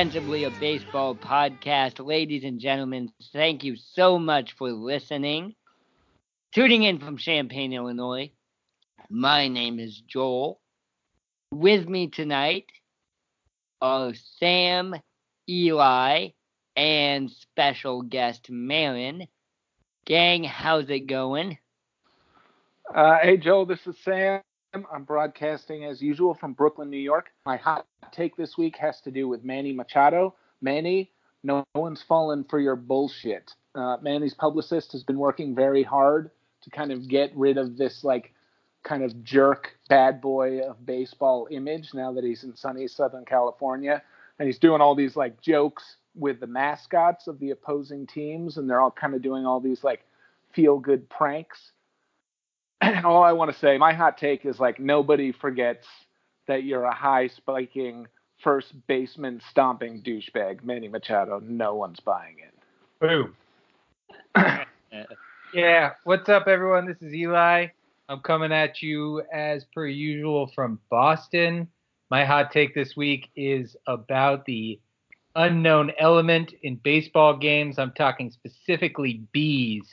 ostensibly a baseball podcast. Ladies and gentlemen, thank you so much for listening. Tuning in from Champaign, Illinois. My name is Joel. With me tonight are Sam, Eli, and special guest Marin. Gang, how's it going? Uh, hey, Joel, this is Sam. I'm broadcasting as usual from Brooklyn, New York. My hot take this week has to do with Manny Machado. Manny, no one's fallen for your bullshit. Uh, Manny's publicist has been working very hard to kind of get rid of this like kind of jerk bad boy of baseball image now that he's in sunny Southern California. And he's doing all these like jokes with the mascots of the opposing teams, and they're all kind of doing all these like feel good pranks all I want to say, my hot take is like nobody forgets that you're a high spiking first baseman stomping douchebag, Manny Machado. No one's buying it. Boom. yeah, what's up, everyone? This is Eli. I'm coming at you as per usual from Boston. My hot take this week is about the unknown element in baseball games. I'm talking specifically bees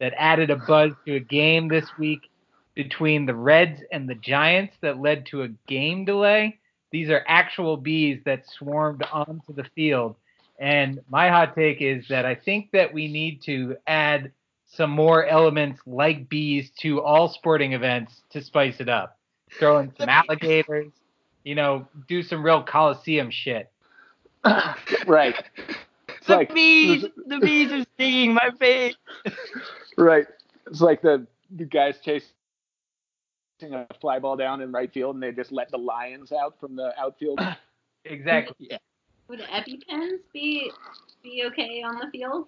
that added a buzz to a game this week between the Reds and the Giants that led to a game delay. These are actual bees that swarmed onto the field. And my hot take is that I think that we need to add some more elements like bees to all sporting events to spice it up. Throw in some alligators, you know, do some real Coliseum shit. right. It's the like, bees, the bees are stinging my face. Right. It's like the the guys chasing a fly ball down in right field and they just let the lions out from the outfield. exactly. Yeah. Would EpiPens be be okay on the field?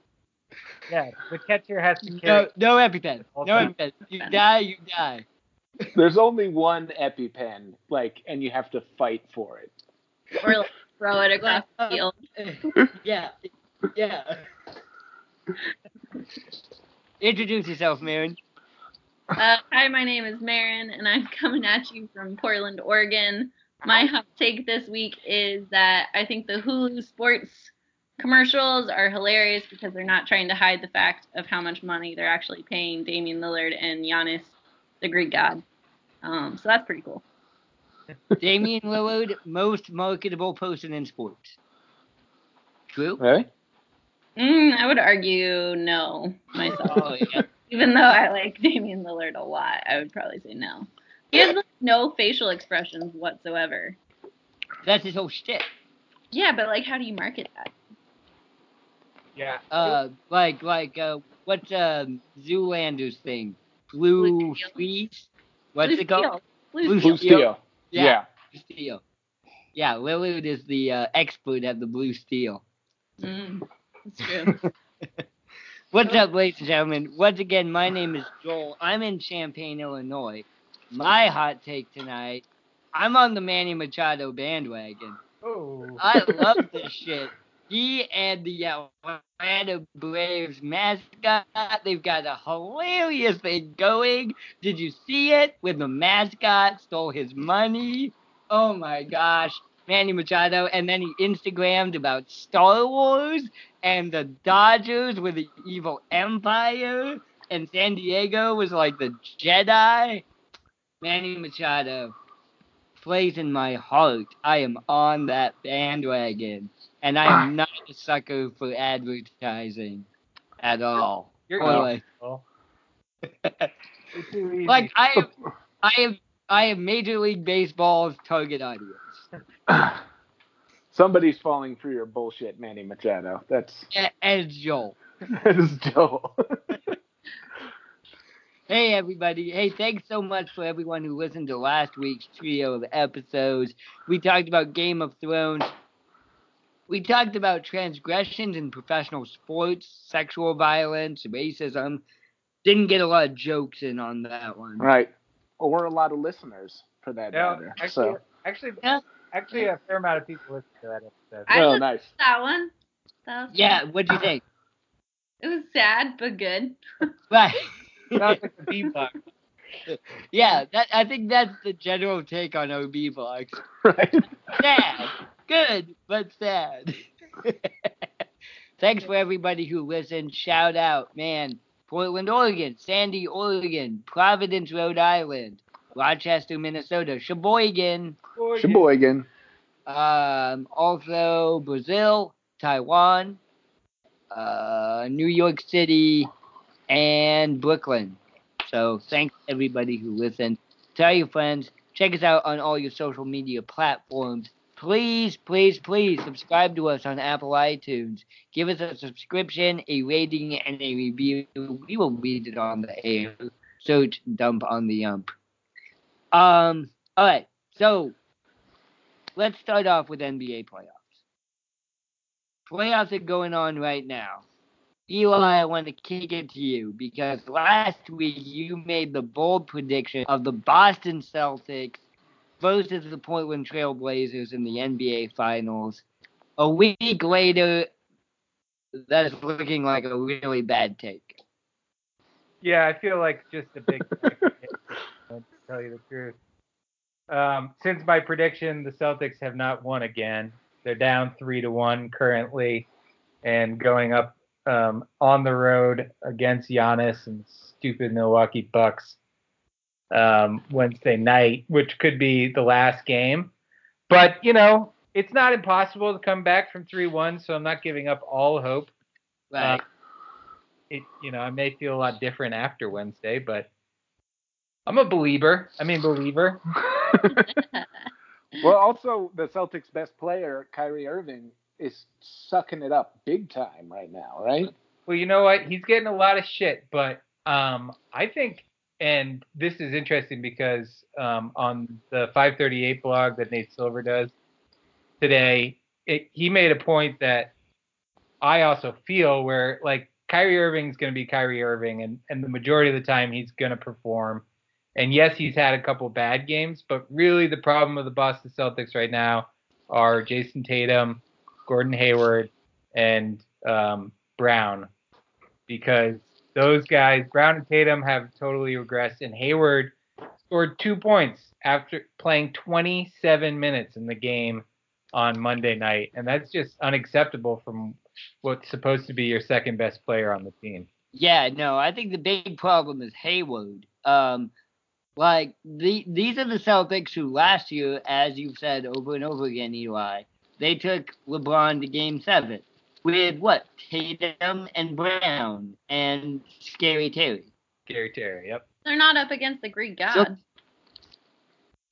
Yeah, the catcher has to carry. No, no EpiPen. No EpiPen. You die, you die. There's only one EpiPen, like, and you have to fight for it. Or like, throw it across the uh, field. yeah, yeah. Introduce yourself, Marin. Uh, hi, my name is Marin, and I'm coming at you from Portland, Oregon. My hot take this week is that I think the Hulu Sports commercials are hilarious because they're not trying to hide the fact of how much money they're actually paying Damian Lillard and Giannis, the Greek god. Um, so that's pretty cool. Damian Lillard, most marketable person in sports. True? Really? Mm, I would argue no myself. Oh, yeah. Even though I like Damian Lillard a lot, I would probably say no. He has like, no facial expressions whatsoever. That's his whole shit. Yeah, but like, how do you market that? Yeah. Uh, like like uh, what's um Zoolander's thing? Blue, Blue What's Blue it called? Blue, Blue Steel. Steel. Yeah. yeah. Blue Steel. Yeah, Lillard is the uh, expert at the Blue Steel. Mm, that's true. What's up, ladies and gentlemen? Once again, my name is Joel. I'm in Champaign, Illinois. My hot take tonight, I'm on the Manny Machado bandwagon. Oh. I love this shit. He and the Atlanta Braves mascot, they've got a hilarious thing going. Did you see it? When the mascot stole his money. Oh my gosh. Manny Machado, and then he Instagrammed about Star Wars and the Dodgers were the evil empire, and San Diego was like the Jedi. Manny Machado plays in my heart. I am on that bandwagon, and I am not a sucker for advertising at all. You're like, like I am, I am, I am Major League Baseball's target audience. Somebody's falling for your bullshit, Manny Machado. That's as Joel. as Joel. hey everybody. Hey, thanks so much for everyone who listened to last week's trio of episodes. We talked about Game of Thrones. We talked about transgressions in professional sports, sexual violence, racism. Didn't get a lot of jokes in on that one. Right. Or a lot of listeners for that yeah, matter. Actually, so. actually, yeah actually a fair amount of people listen to that episode. I oh, nice. That one. That yeah, what'd you think? It was sad but good. right. Sounds like the bee bug. yeah, that I think that's the general take on OB vlogs. right. Sad, good, but sad. Thanks for everybody who listened. Shout out, man. Portland, Oregon, Sandy, Oregon, Providence, Rhode Island, Rochester, Minnesota, Sheboygan, Sheboygan. um, also Brazil, Taiwan, uh, New York City, and Brooklyn. So thanks everybody who listened. Tell your friends. Check us out on all your social media platforms. Please, please, please subscribe to us on Apple iTunes. Give us a subscription, a rating, and a review. We will read it on the air. Search dump on the ump. Um. All right. So let's start off with NBA playoffs. Playoffs are going on right now. Eli, I want to kick it to you because last week you made the bold prediction of the Boston Celtics versus the Portland Trail Blazers in the NBA Finals. A week later, that's looking like a really bad take. Yeah, I feel like just a big tell you the truth. Um, since my prediction, the Celtics have not won again. They're down three to one currently, and going up um, on the road against Giannis and stupid Milwaukee Bucks um, Wednesday night, which could be the last game. But you know, it's not impossible to come back from three one, so I'm not giving up all hope. Right. Uh, it, you know, I may feel a lot different after Wednesday, but I'm a believer. I mean, believer. Well, also the Celtics' best player, Kyrie Irving, is sucking it up big time right now, right? Well, you know what? He's getting a lot of shit, but um, I think, and this is interesting because um, on the 538 blog that Nate Silver does today, it, he made a point that I also feel where like Kyrie Irving's going to be Kyrie Irving, and and the majority of the time he's going to perform. And yes, he's had a couple bad games, but really the problem of the Boston Celtics right now are Jayson Tatum, Gordon Hayward, and um, Brown, because those guys, Brown and Tatum, have totally regressed, and Hayward scored two points after playing 27 minutes in the game on Monday night, and that's just unacceptable from what's supposed to be your second best player on the team. Yeah, no, I think the big problem is Hayward. Um, like the these are the Celtics who last year, as you've said over and over again, Eli, they took LeBron to Game Seven with what Tatum and Brown and Scary Terry. Gary Terry, yep. They're not up against the Greek god. So-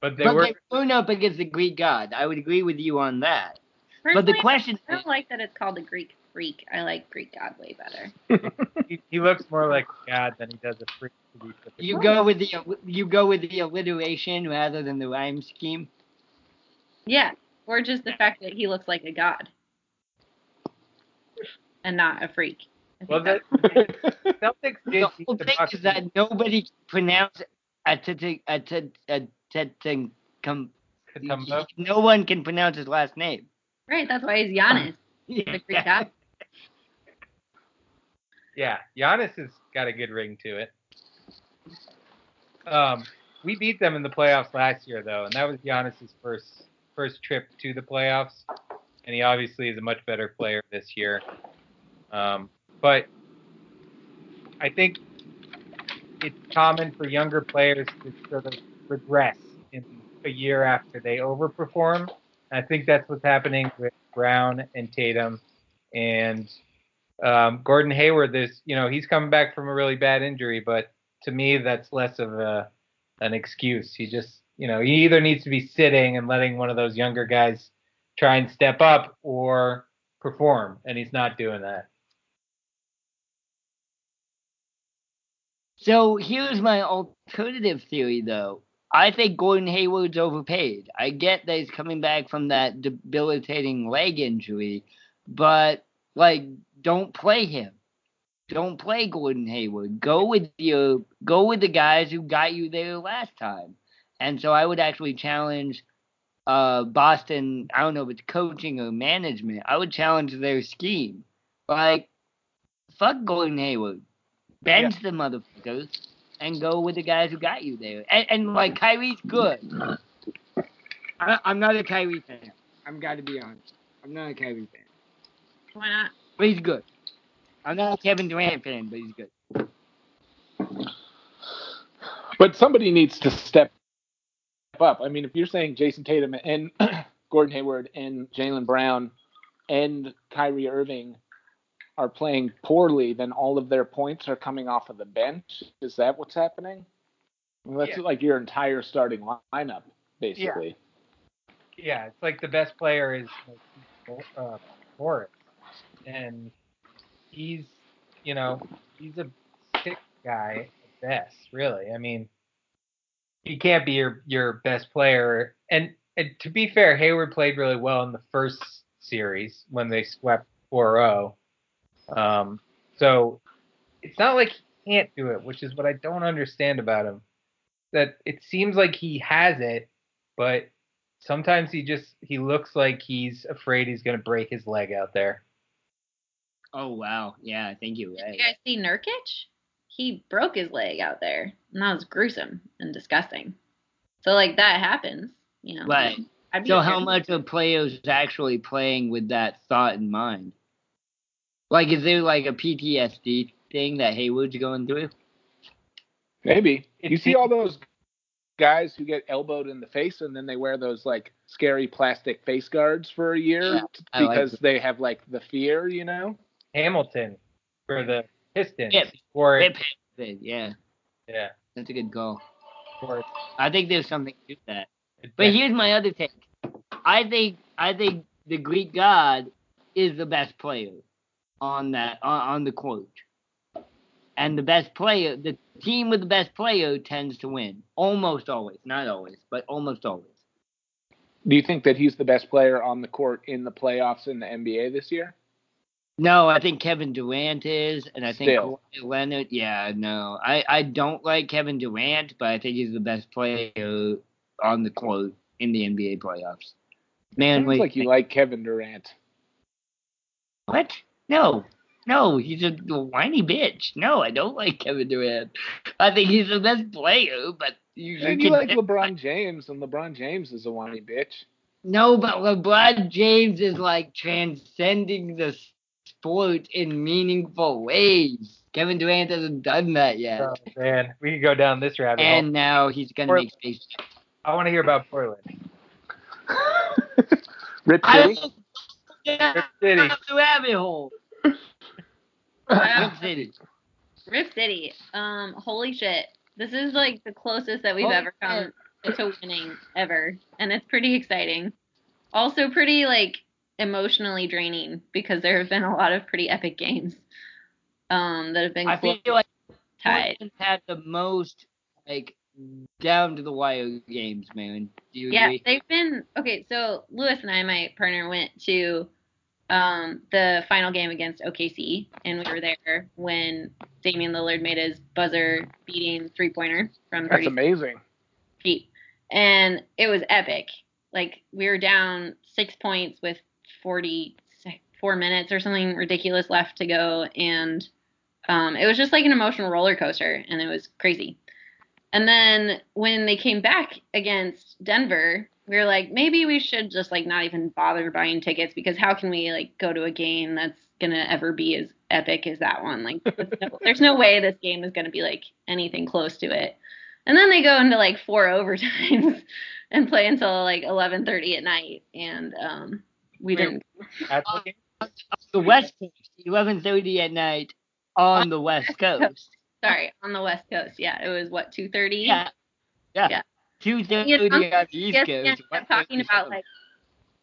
But they but were they weren't up against the Greek god. I would agree with you on that. But the question I don't like that it's called the Greek freak. I like Greek god way better. he, he looks more like a god than he does a freak to be typical. You go with the you go with the alliteration rather than the rhyme scheme. Yeah, or just the fact that he looks like a god and not a freak. Well, the Celtics did beat whole thing is that nobody can pronounce a t a t a t come. Katumbo. No one can pronounce his last name. right, that's why he's Giannis, the Greek god. Yeah, Giannis has got a good ring to it. Um, we beat them in the playoffs last year though, and that was Giannis's first first trip to the playoffs, and he obviously is a much better player this year. Um, but I think it's common for younger players to sort of regress in a year after they overperform. I think that's what's happening with Brown and Tatum and um, Gordon Hayward. This, you know, he's coming back from a really bad injury, but to me, that's less of a an excuse. He just, you know, he either needs to be sitting and letting one of those younger guys try and step up or perform, and he's not doing that. So here's my alternative theory, though. I think Gordon Hayward's overpaid. I get that he's coming back from that debilitating leg injury, but like, don't play him. Don't play Gordon Hayward. Go with your go with the guys who got you there last time. And so I would actually challenge uh Boston, I don't know if it's coaching or management. I would challenge their scheme. Like fuck Gordon Hayward. Bench the motherfuckers. and go with the guys who got you there. And, and like Kyrie's good. I, I'm not a Kyrie fan. I'm got to be honest. I'm not a Kyrie fan, Why not? but he's good. I'm not a Kevin Durant fan, but he's good. But somebody needs to step up. I mean, if you're saying Jayson Tatum and Gordon Hayward and Jaylen Brown and Kyrie Irving are playing poorly, then all of their points are coming off of the bench. Is that what's happening? Well, that's Yeah. like your entire starting lineup, basically. Yeah, it's like the best player is like, uh, Morris, and he's, you know, he's a sick guy at best, really. I mean, he can't be your your best player. And, and to be fair, Hayward played really well in the first series when they swept 4-0. Um, so it's not like he can't do it, which is what I don't understand about him. That it seems like he has it, but sometimes he just he looks like he's afraid he's gonna break his leg out there. Oh wow, yeah, I think you're Did right. you guys see Nurkic? He broke his leg out there, and that was gruesome and disgusting. So like that happens, you know. Right. I'd be So okay how much of players actually playing with that thought in mind? Like, is there like a PTSD thing that Hayward's going through? Maybe. You see all those guys who get elbowed in the face and then they wear those like scary plastic face guards for a year Yeah, I like because they have like the fear, you know? Hamilton for the Pistons. Yep. Or Rip yeah, yeah. that's a good call. Or, I think there's something to that. But here's my other take. I think I think the Greek God is the best player on that on, on the court. And the best player, the team with the best player tends to win. Almost always. Not always, but almost always. Do you think that he's the best player on the court in the playoffs in the NBA this year? No, I think Kevin Durant is, and I think Still. Kawhi Leonard. Yeah, no, I I don't like Kevin Durant, but I think he's the best player on the court in the NBA playoffs. Man, Sounds like you like Kevin Durant. what? No, no, he's a whiny bitch. No, I don't like Kevin Durant. I think he's the best player, but you, you And you like LeBron James, and LeBron James is a whiny bitch. no, but LeBron James is like transcending the sport in meaningful ways. Kevin Durant hasn't done that yet. oh, man, we could go down this rabbit hole. And now he's gonna Or- make space. I want to hear about Portland. Rip I City? don't know. Rip City. the rabbit hole. Wow. Rip City. Rip City. Um, holy shit. This is like the closest that we've Holy ever come to winning ever. And it's pretty exciting. Also pretty like emotionally draining because there have been a lot of pretty epic games. Um, that have been I feel like tied. Portland had the most like down to the wire games, man. Do you Yeah, agree? they've been okay. So Lewis and I, my partner, went to um, the final game against OKC, and we were there when Damian Lillard made his buzzer beating three pointer from That's amazing. feet, and it was epic. Like we were down six points with 44 minutes or something ridiculous left to go, and um, it was just like an emotional roller coaster, and it was crazy. And then when they came back against Denver, we were like, maybe we should just like not even bother buying tickets because how can we like go to a game that's gonna ever be as epic as that one? Like, there's no, there's no way this game is gonna be like anything close to it. And then they go into like four overtimes and play until like 11:30 at night, and um, we didn't. That's the uh, game? The West Coast, eleven thirty at night on the West Coast. Sorry, on the West Coast. Yeah, it was what 2:30. Yeah, yeah. Yeah. Two thirty Yeah, on the East ESPN Coast. kept talking about like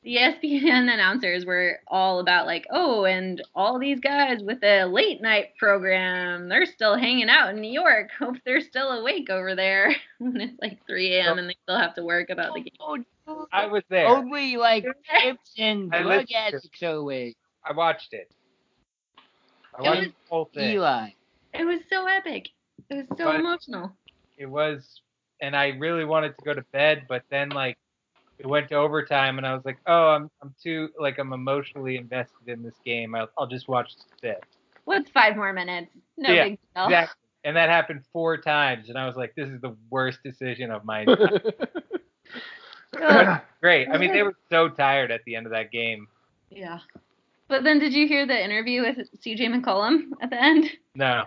the ESPN announcers were all about like, oh, and all these guys with a late night program, they're still hanging out in New York. Hope they're still awake over there when it's like 3 a.m. and they still have to work about the oh, game. Oh, dude. I was there. Only like trips and I drug addicts awake. I watched it. I It watched was the whole thing. Eli. It was so epic. It was so But- emotional. It was, and I really wanted to go to bed, but then like it went to overtime, and I was like, oh, I'm I'm too like I'm emotionally invested in this game. I'll I'll just watch the fifth. What's five more minutes? No Yeah, big deal. Exactly. and that happened four times, and I was like, this is the worst decision of my Great. I mean, they were so tired at the end of that game. Yeah. But then, did you hear the interview with CJ McCollum at the end? No.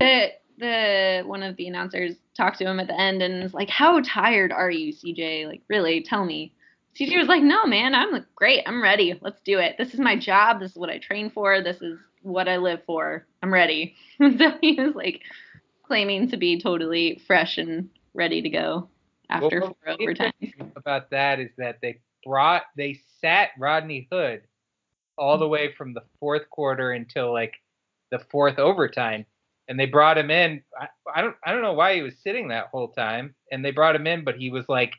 The the one of the announcers talked to him at the end and was like, "How tired are you, CJ? Like, really? Tell me." CJ was like, "No, man, I'm like, great. I'm ready. Let's do it. This is my job. This is what I train for. This is what I live for. I'm ready." so he was like claiming to be totally fresh and ready to go after Well, four interesting About that is that they brought they sat Rodney Hood all the mm-hmm. way from the fourth quarter until like the fourth overtime, and they brought him in. I, I don't I don't know why he was sitting that whole time, and they brought him in, but he was like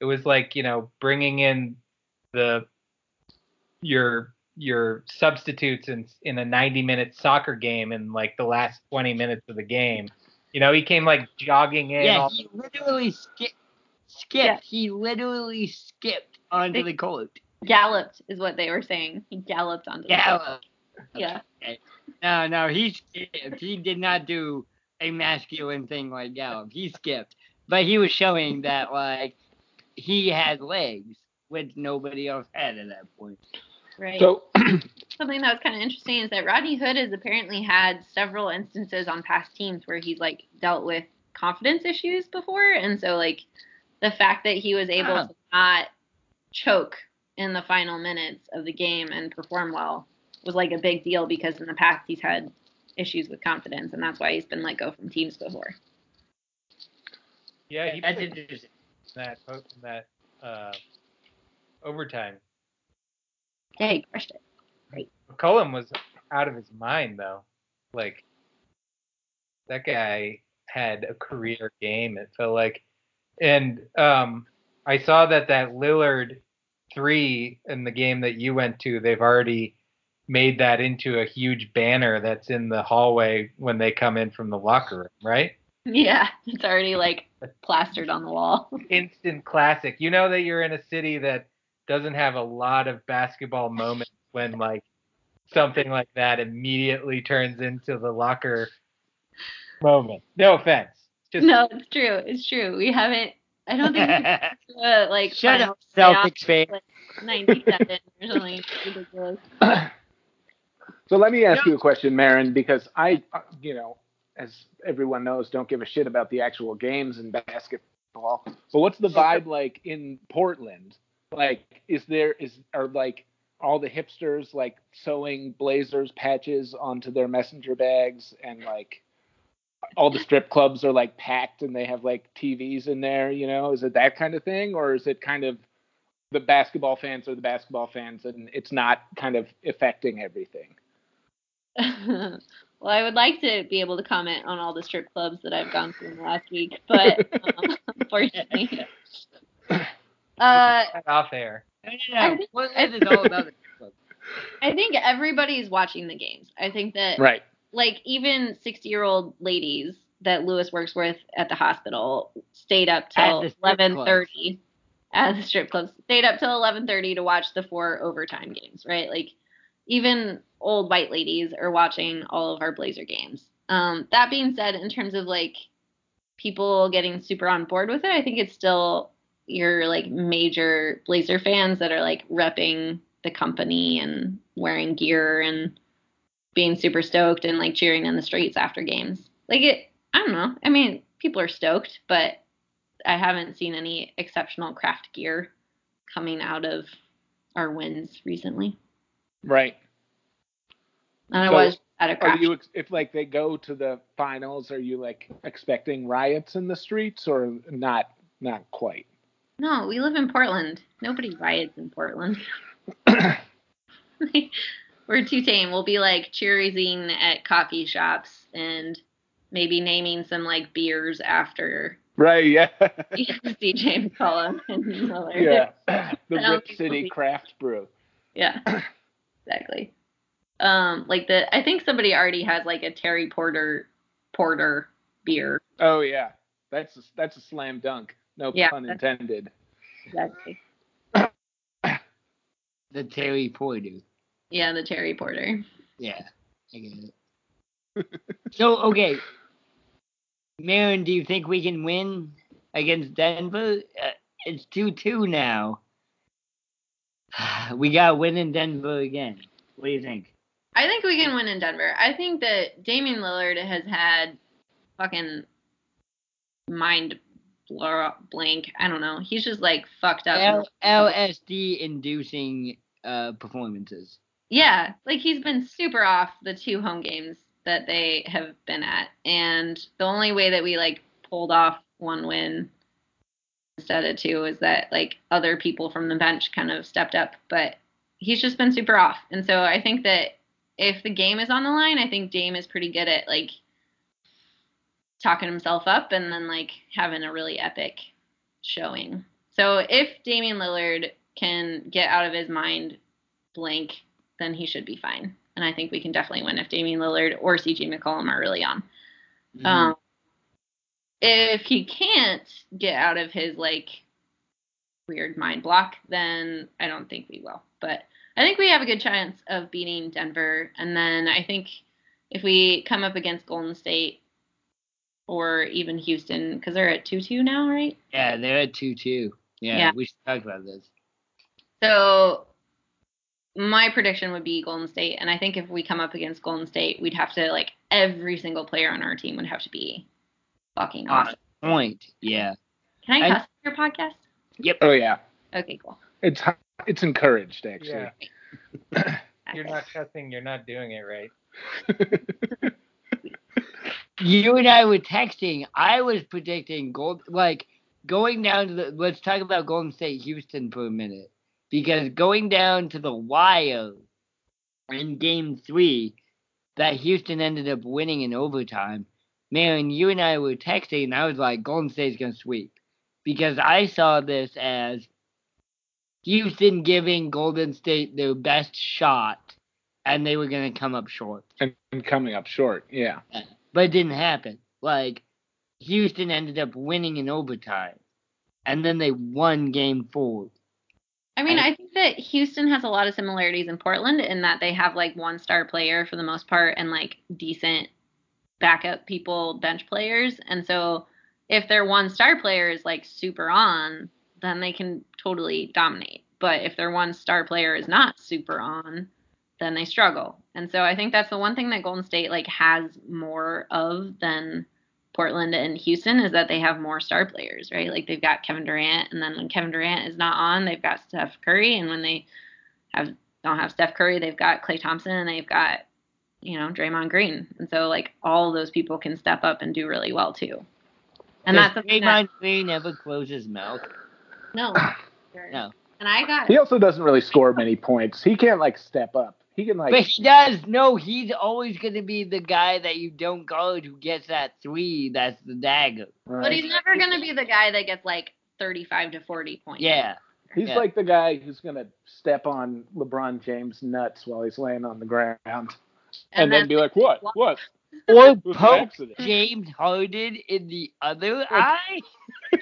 it was like you know bringing in the your your substitutes in in a 90 minute soccer game in like the last 20 minutes of the game. You know, he came like jogging in. Yeah, all, he literally skipped. Skipped. Yeah. He literally skipped onto They- the court. Galloped is what they were saying. He galloped onto the court. Yeah. No, no, he skipped. He did not do a masculine thing like gallop. He skipped, but he was showing that like he had legs, which nobody else had at that point. Right. so Something that was kind of interesting is that Rodney Hood has apparently had several instances on past teams where he's like dealt with confidence issues before, and so like the fact that he was able Ah. to not choke in the final minutes of the game and perform well was like a big deal because in the past he's had issues with confidence, and that's why he's been let go from teams before. yeah, he That's played interesting. that that uh, overtime. Yeah, he crushed it. McCollum was out of his mind though. Like that guy had a career game. It felt like, and um, I saw that that Lillard three in the game that you went to. They've already made that into a huge banner that's in the hallway when they come in from the locker room, right? Yeah, it's already like plastered on the wall. Instant classic. You know that you're in a city that doesn't have a lot of basketball moments when like something like that immediately turns into the locker moment. No offense. Just no, it's true. It's true. We haven't. I don't think we've uh, like Shut up, Celtics fan. like 97 or something ridiculous. So let me ask you a question, Marin, because I, uh, you know, as everyone knows, don't give a shit about the actual games in basketball. But what's the vibe like in Portland? Like, is there is are like all the hipsters like sewing Blazers patches onto their messenger bags and like all the strip clubs are like packed and they have like TVs in there, you know? Is it that kind of thing or is it kind of the basketball fans are the basketball fans and it's not kind of affecting everything? well, I would like to be able to comment on all the strip clubs that I've gone to in the last week, but um, unfortunately, uh, off air. No, I no, no. think- Portland is all about I think everybody's watching the games. I think that Right. like even 60 year old ladies that Lewis works with at the hospital stayed up till 11:30 at the strip clubs stayed up till 11:30 to watch the four overtime games right like even old white ladies are watching all of our Blazer games um that being said in terms of like people getting super on board with it I think it's still your like major Blazer fans that are like repping the company and wearing gear and being super stoked and like cheering in the streets after games. Like it, I don't know. I mean, people are stoked, but I haven't seen any exceptional craft gear coming out of our wins recently. Right. And So, I was at a Are craft. you if like they go to the finals? Are you like expecting riots in the streets or not? Not quite. no, we live in Portland. Nobody riots in Portland. We're too tame. We'll be like cheersing at coffee shops and maybe naming some like beers after Right. Yeah. DJ McCollum and Miller. yeah. The Rip City Craft Brew. Yeah, exactly. Um, like the I think somebody already has like a Terry Porter porter beer. Oh yeah. That's a, that's a slam dunk. No Yeah, pun intended. Exactly. the Terry Porter. Yeah, the Terry Porter. Yeah, I get it. so okay, Marin, do you think we can win against Denver? Uh, it's 2 2 now. We got to win in Denver again. What do you think? I think we can win in Denver. I think that Damian Lillard has had fucking mind blur- blank. I don't know. He's just like fucked up. L- LSD inducing uh, performances. Yeah, like he's been super off the two home games that they have been at, and the only way that we like pulled off one win instead of two is that like other people from the bench kind of stepped up, but he's just been super off, and so I think that if the game is on the line, I think Dame is pretty good at like talking himself up and then like having a really epic showing. So if Damian Lillard can get out of his mind blank, then he should be fine. And I think we can definitely win if Damian Lillard or CJ McCollum are really on. Mhm. Um, if he can't get out of his like weird mind block, then I don't think we will. But I think we have a good chance of beating Denver. And then I think if we come up against Golden State or even Houston, because they're at 2 2 now, right? yeah, they're at 2 2. Yeah, Yeah. we should talk about this. So my prediction would be Golden State. And I think if we come up against Golden State, we'd have to, like, every single player on our team would have to be fucking On awesome. point. Yeah. Can I I- cuss on your podcast? Yep. Oh yeah, Okay, cool. it's it's encouraged actually. Yeah. You're not cussing. You're not doing it right. You and I were texting. I was predicting gold, like going down to the. Let's talk about Golden State Houston for a minute, because going down to the wire in Game Three, that Houston ended up winning in overtime. Man, you and I were texting, and I was like, Golden State's gonna sweep, because I saw this as Houston giving Golden State their best shot, and they were gonna come up short and, and coming up short. Yeah. but it didn't happen. Like Houston ended up winning in overtime, and then they won Game Four. I mean, I- I think that Houston has a lot of similarities in Portland in that they have like one star player for the most part and like decent backup people, bench players. And so if their one star player is like super on, then they can totally dominate. But if their one star player is not super on, then they struggle. And so I think that's the one thing that Golden State like has more of than Portland and Houston is that they have more star players, right? Like they've got Kevin Durant, and then when Kevin Durant is not on, they've got Steph Curry, and when they have don't have Steph Curry, they've got Klay Thompson, and they've got you know Draymond Green, and so like all those people can step up and do really well too. And Does that's something that- Draymond Green never close his mouth. no, No. And I got He also doesn't really score many points. He can't like step up. He can like But he does. No, he's always going to be the guy that you don't guard who gets that three. That's the dagger. right? but he's never gonna be the guy that gets like 35 to 40 points. Yeah. He's Yeah. like the guy who's gonna step on LeBron James' nuts while he's laying on the ground, and, And then, then- be like, "What? What? Or It was an poke. James Harden in the other eye.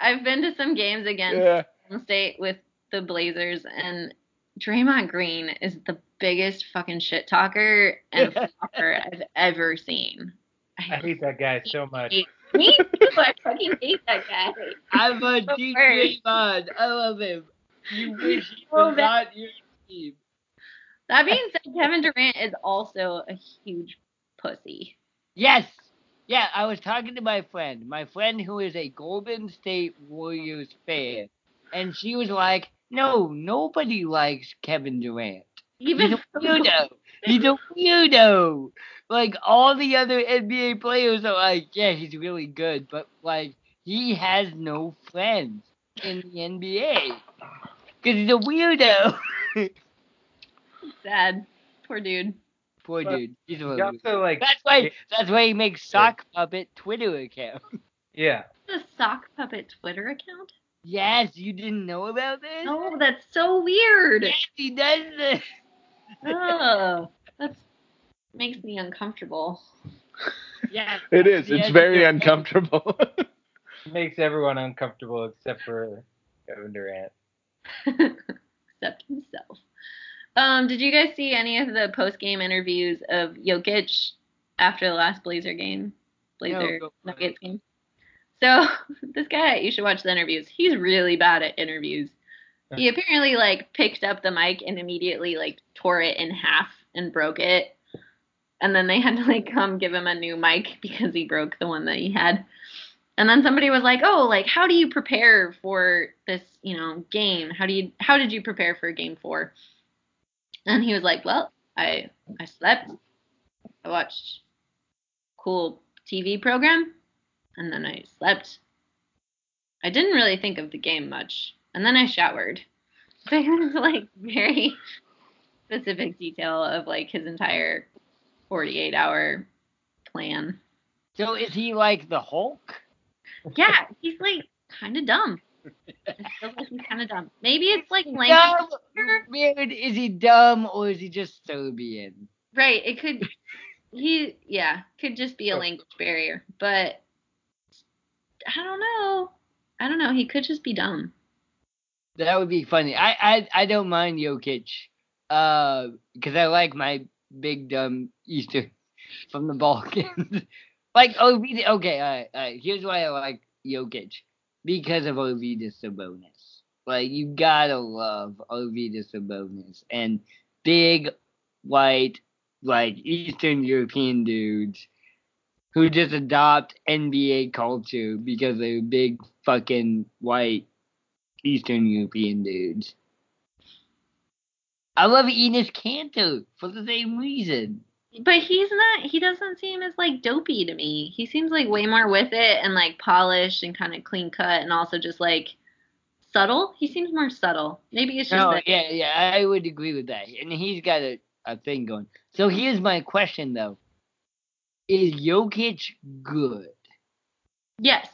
I've been to some games against Yeah, Golden State with the Blazers, and Draymond Green is the biggest fucking shit talker and flopper I've ever seen. I hate that guy so much. Me too. I fucking hate that guy. I'm on So Team worse. Draymond. I love him. You wish he so was not your team. That being said, Kevin Durant is also a huge pussy. Yes. Yeah, I was talking to my friend, my friend who is a Golden State Warriors fan, and she was like, "No, nobody likes Kevin Durant. He's Even a weirdo. He's a weirdo. Like all the other NBA players are like, yeah, he's really good, but like he has no friends in the NBA because he's a weirdo." sad. Poor dude. Poor Well, dude. He's a little also like That's why. That's why he makes sock puppet Twitter account. yeah. The sock puppet Twitter account? Yes, you didn't know about this? Oh, that's so weird. Yes, he does this. Oh, that makes me uncomfortable. Yeah. it is. It's very to- uncomfortable. Makes everyone uncomfortable except for Kevin Durant. Except himself. Um, did you guys see any of the post game interviews of Jokic after the last Blazer game, Blazer it. Nuggets game. So this guy, you should watch the interviews. He's really bad at interviews. He apparently like picked up the mic and immediately like tore it in half and broke it. And then they had to like come give him a new mic because he broke the one that he had. And then somebody was like, "Oh, like how do you prepare for this, you know, game? How do you how did you prepare for game 4?" And he was like, "Well, I I slept. I watched cool TV program, and then I slept. I didn't really think of the game much, and then I showered." So he was like very specific detail of like his entire 48 hour plan. So is he like the Hulk? Yeah, he's like kind of dumb. Kind of dumb. Maybe it's like language. Man, is he dumb or is he just Serbian? Right. It could. He yeah could just be a language barrier, but I don't know. I don't know. He could just be dumb. That would be funny. I I, I don't mind Jokic, uh, because I like my big dumb Easter from the Balkans. like oh Okay, all right, all right. Here's why I like Jokic because of Arvydas Sabonis. Like you gotta love Arvydas Sabonis and big white like Eastern European dudes who just adopt NBA culture because they're big fucking white Eastern European dudes. I love Enes Kanter for the same reason. But he's not. He doesn't seem as like dopey to me. He seems like way more with it and like polished and kind of clean cut and also just like subtle. He seems more subtle. Maybe it's just No, that. yeah, yeah, I would agree with that. And he's got a, a thing going. So here's my question though. Is Jokic good? Yes.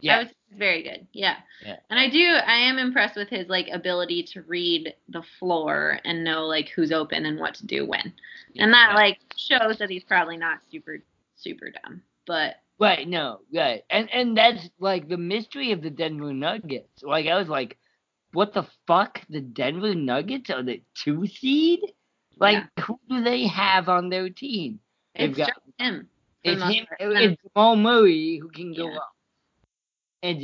Yeah. I was very good. Yeah. Yeah. And I do I am impressed with his like ability to read the floor and know like who's open and what to do when. And that like shows that he's probably not super super dumb. But Right, no, right. And and that's like the mystery of the Denver Nuggets. Like I was like, what the fuck? The Denver Nuggets are the two seed? Like who do they have on their team? They've it's got- just him. It's him part. And then it's Jamal Murray who can go Yeah. up. And